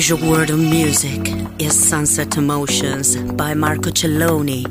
Pleasure world of music is Sunset Emotions by Marco Celloni.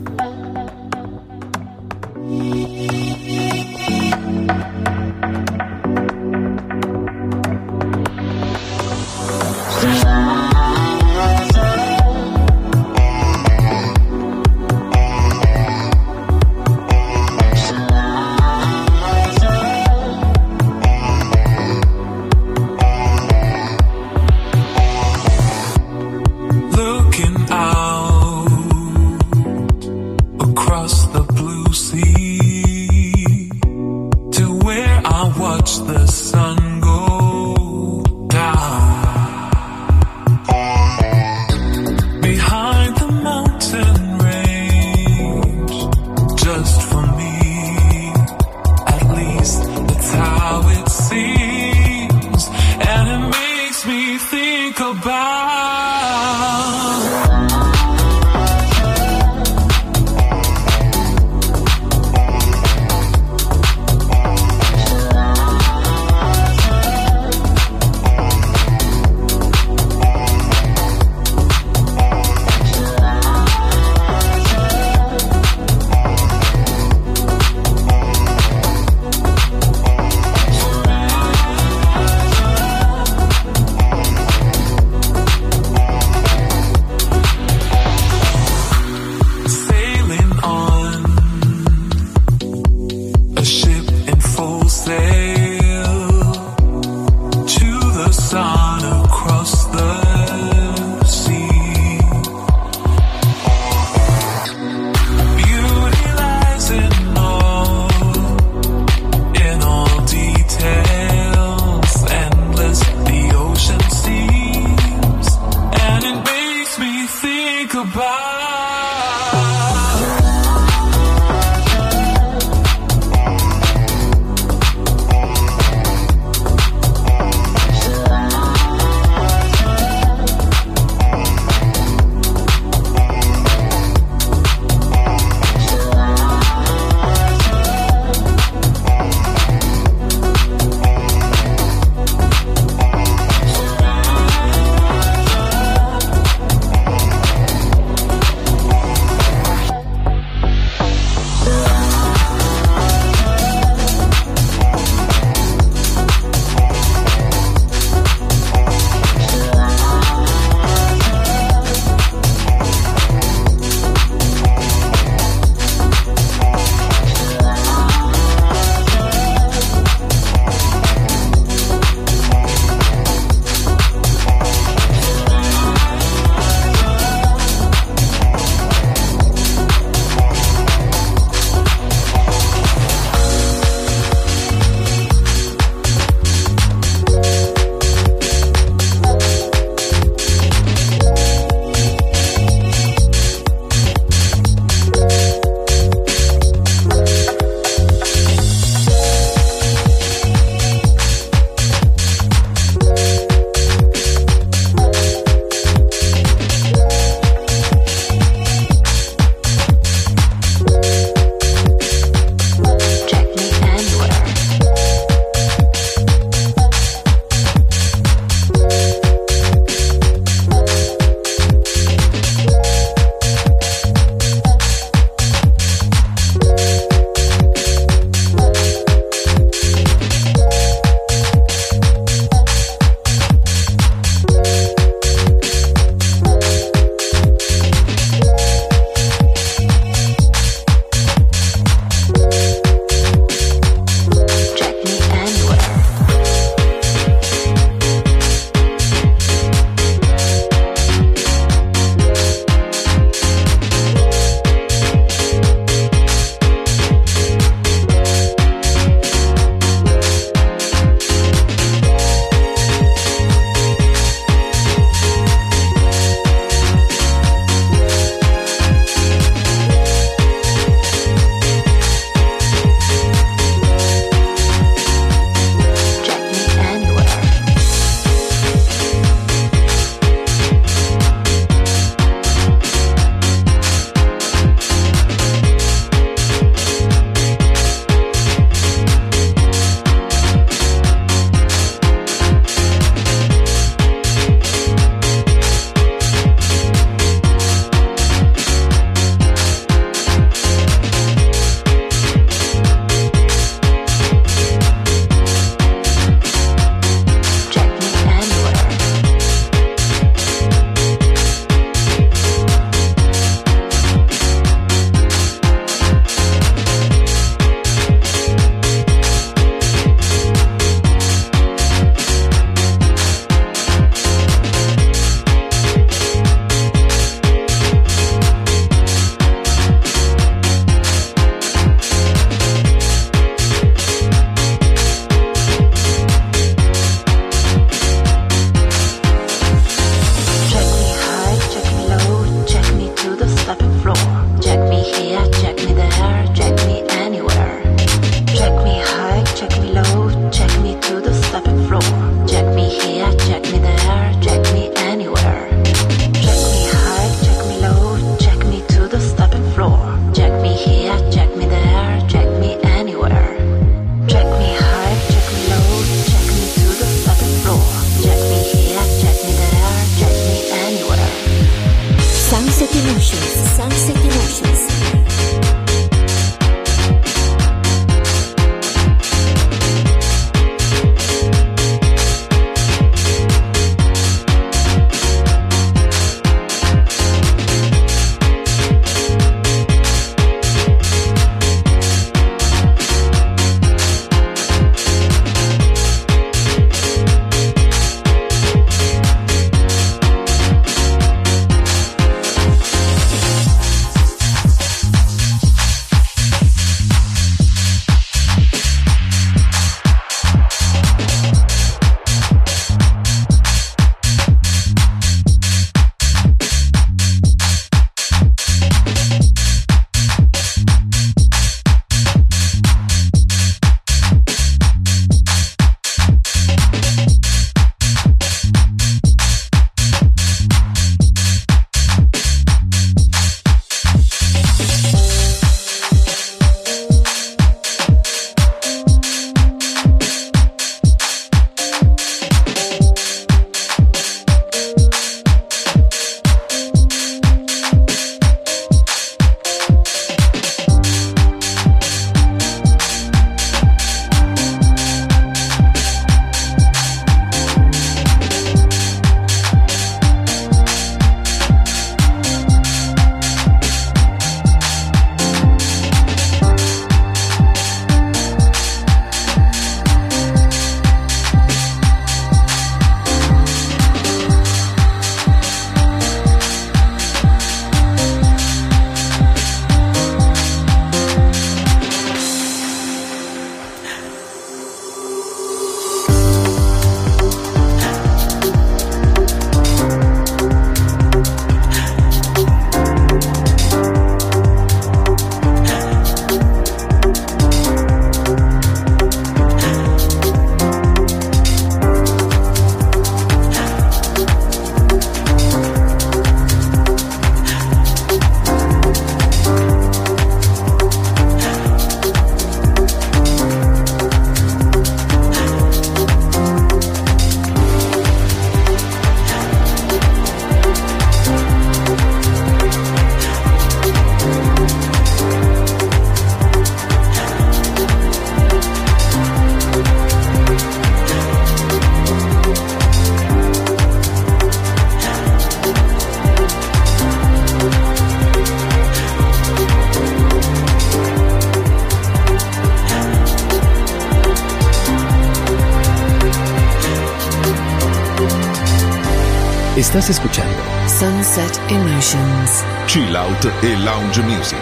Chill Out e Lounge Music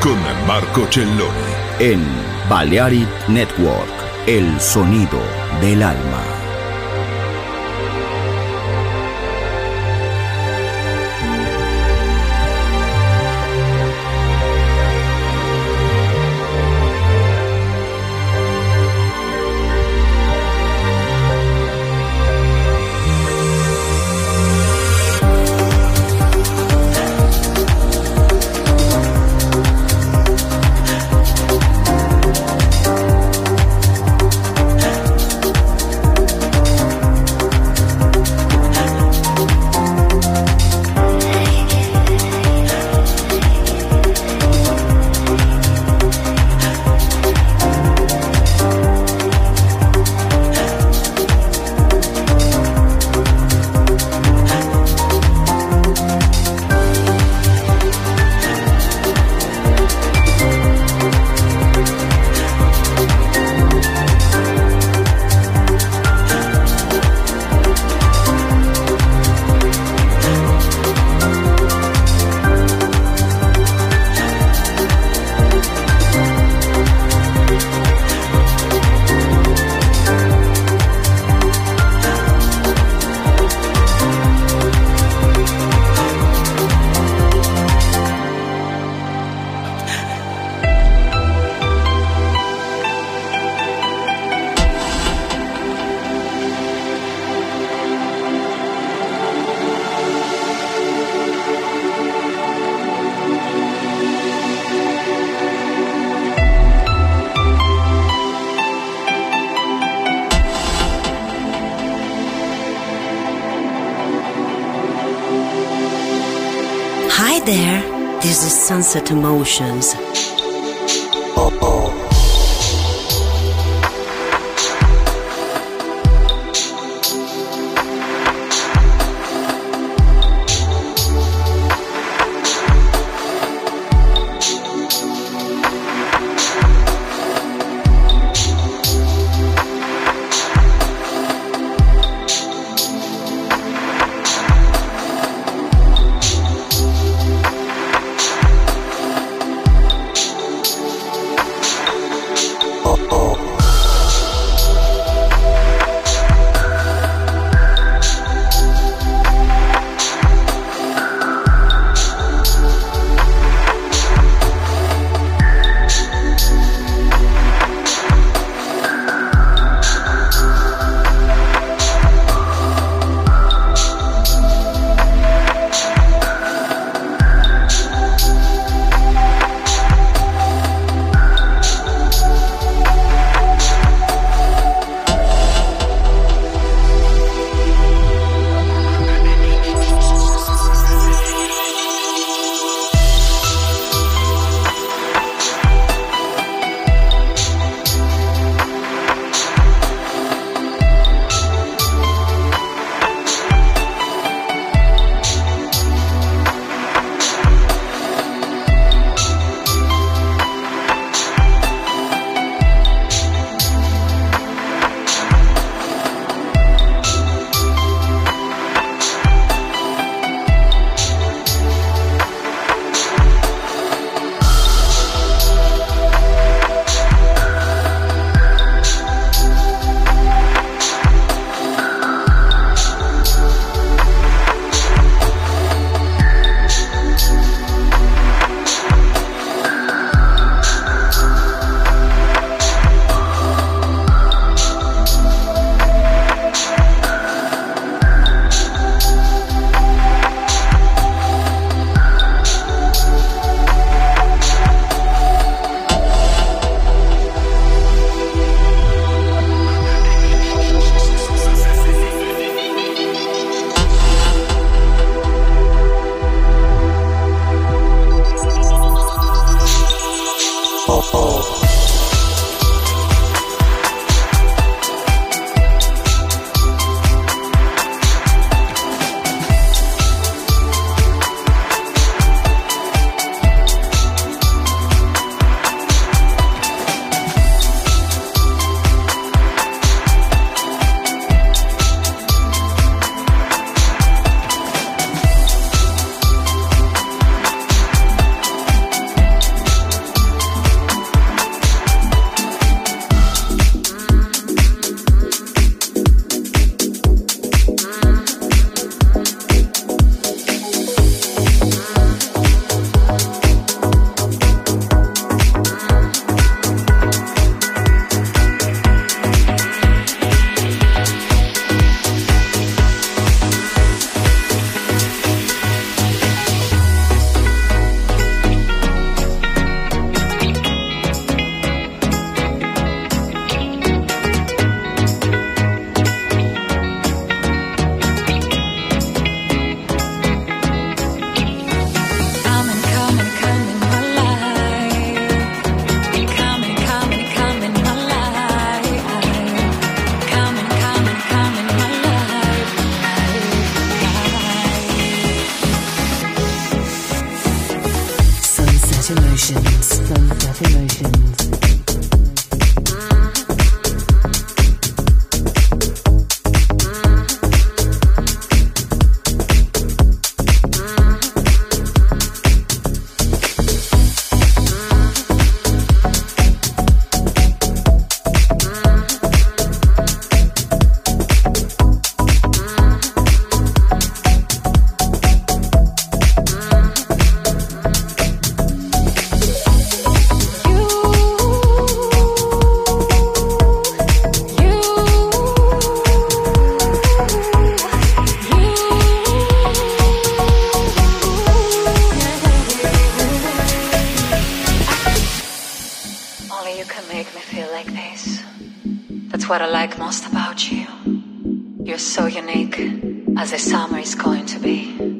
con Marco Celloni. En Balearic Network, el sonido del alma. illicit emotions. make me feel like this. That's what I like most about you. You're so unique, as the summer is going to be.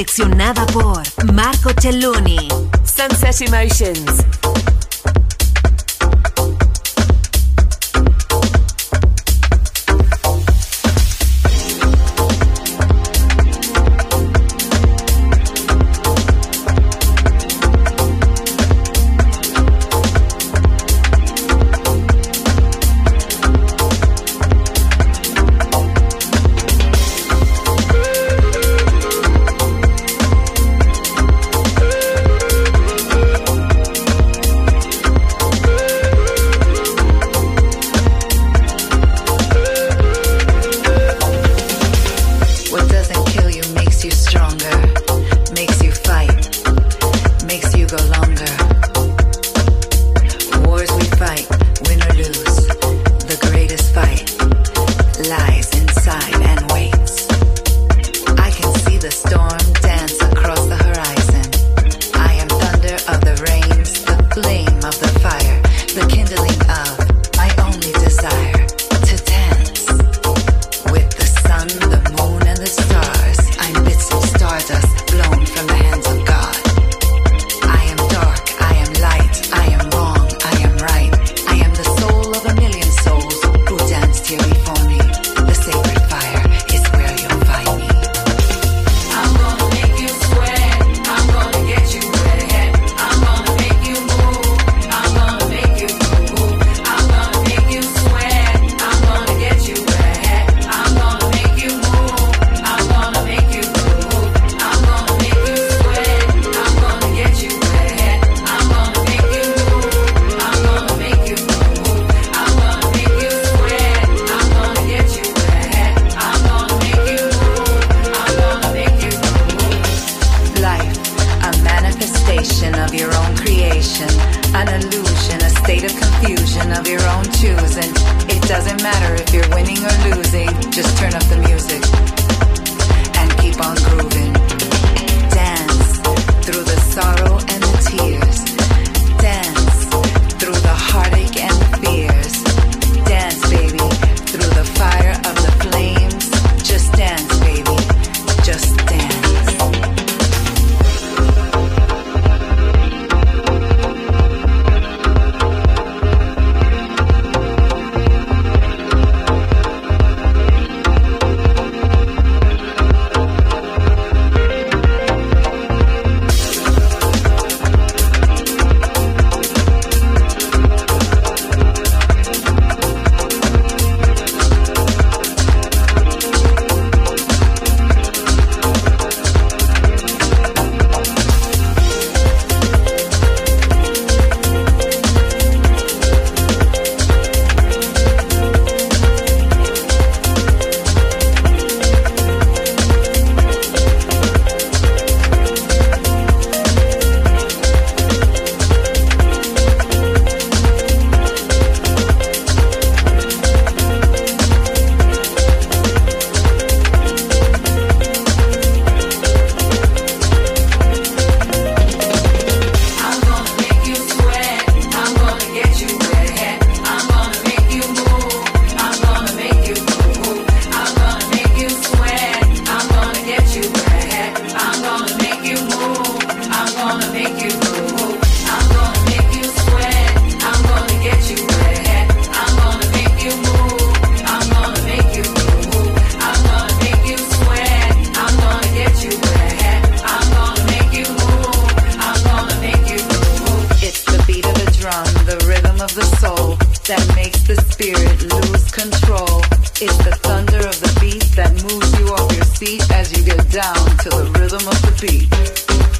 Seleccionada por Marco Celloni. Sunset Emotions. lose control. It's the thunder of the beat that moves you off your seat as you get down to the rhythm of the beat.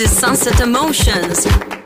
Is Sunset Emotions. Emotions.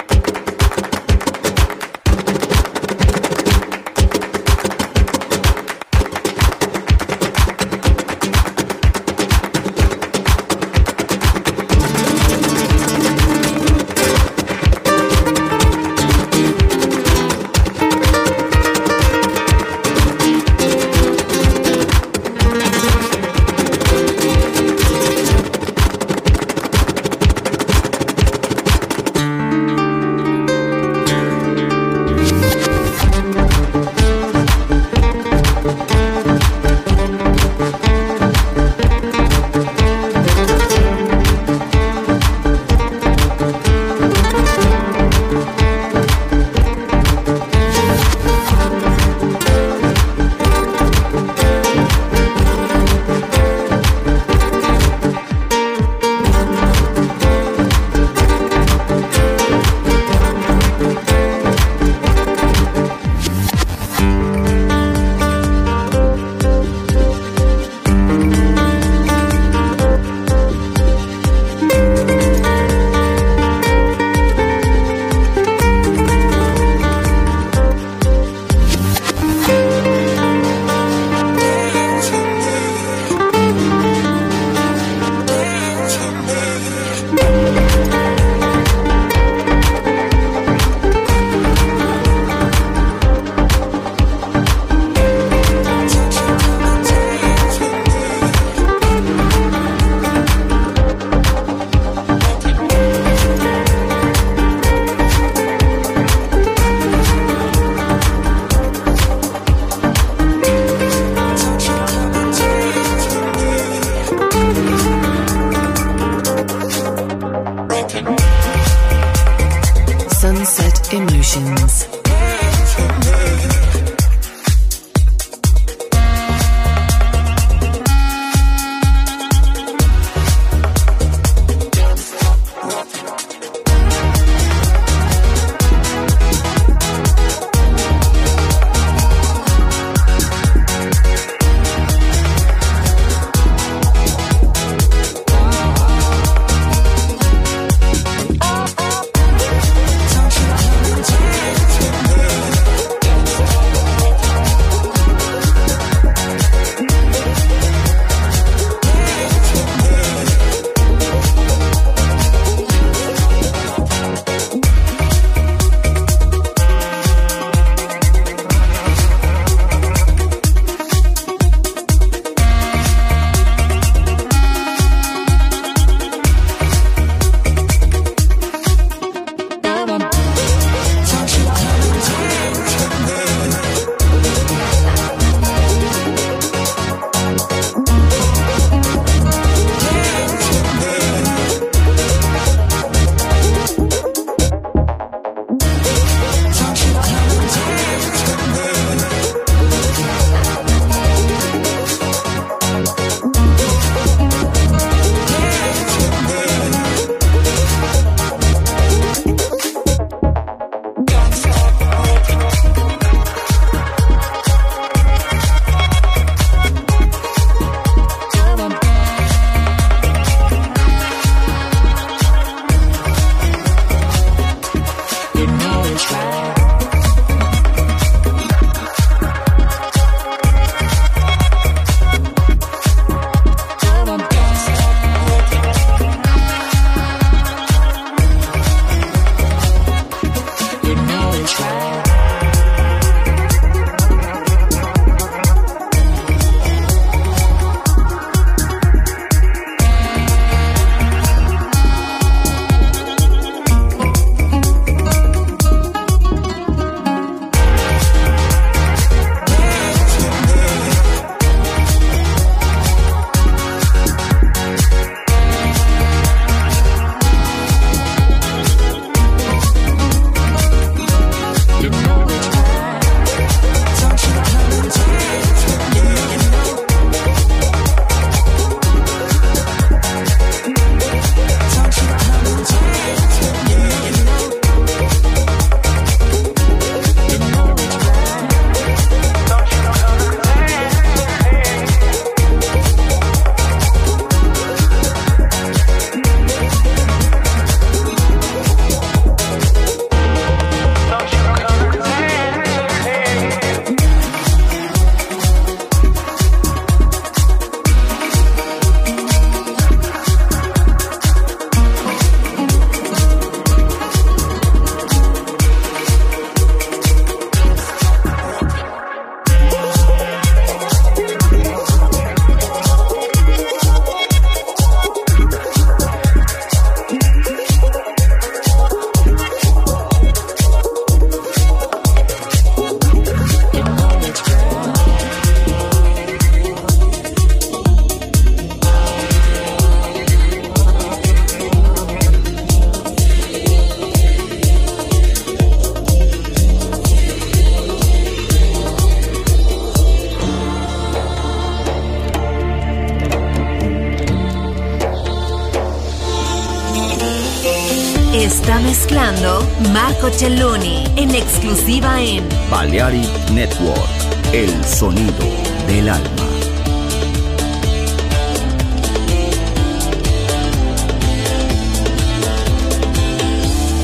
Marco Celloni en exclusiva en Balearic Network, el sonido del alma.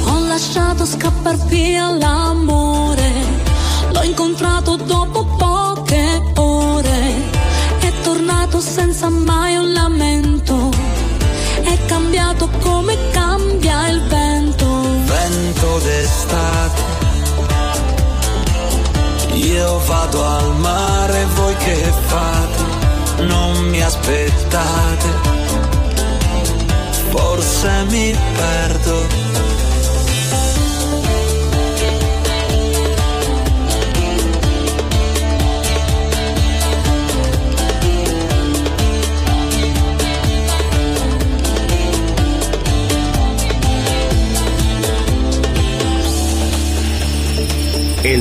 Ho lasciato scappar via l'amore, l'ho incontrato dopo poche ore, è tornato senza mai d'estate. Io vado al mare, voi che fate? Non mi aspettate. Forse mi perdo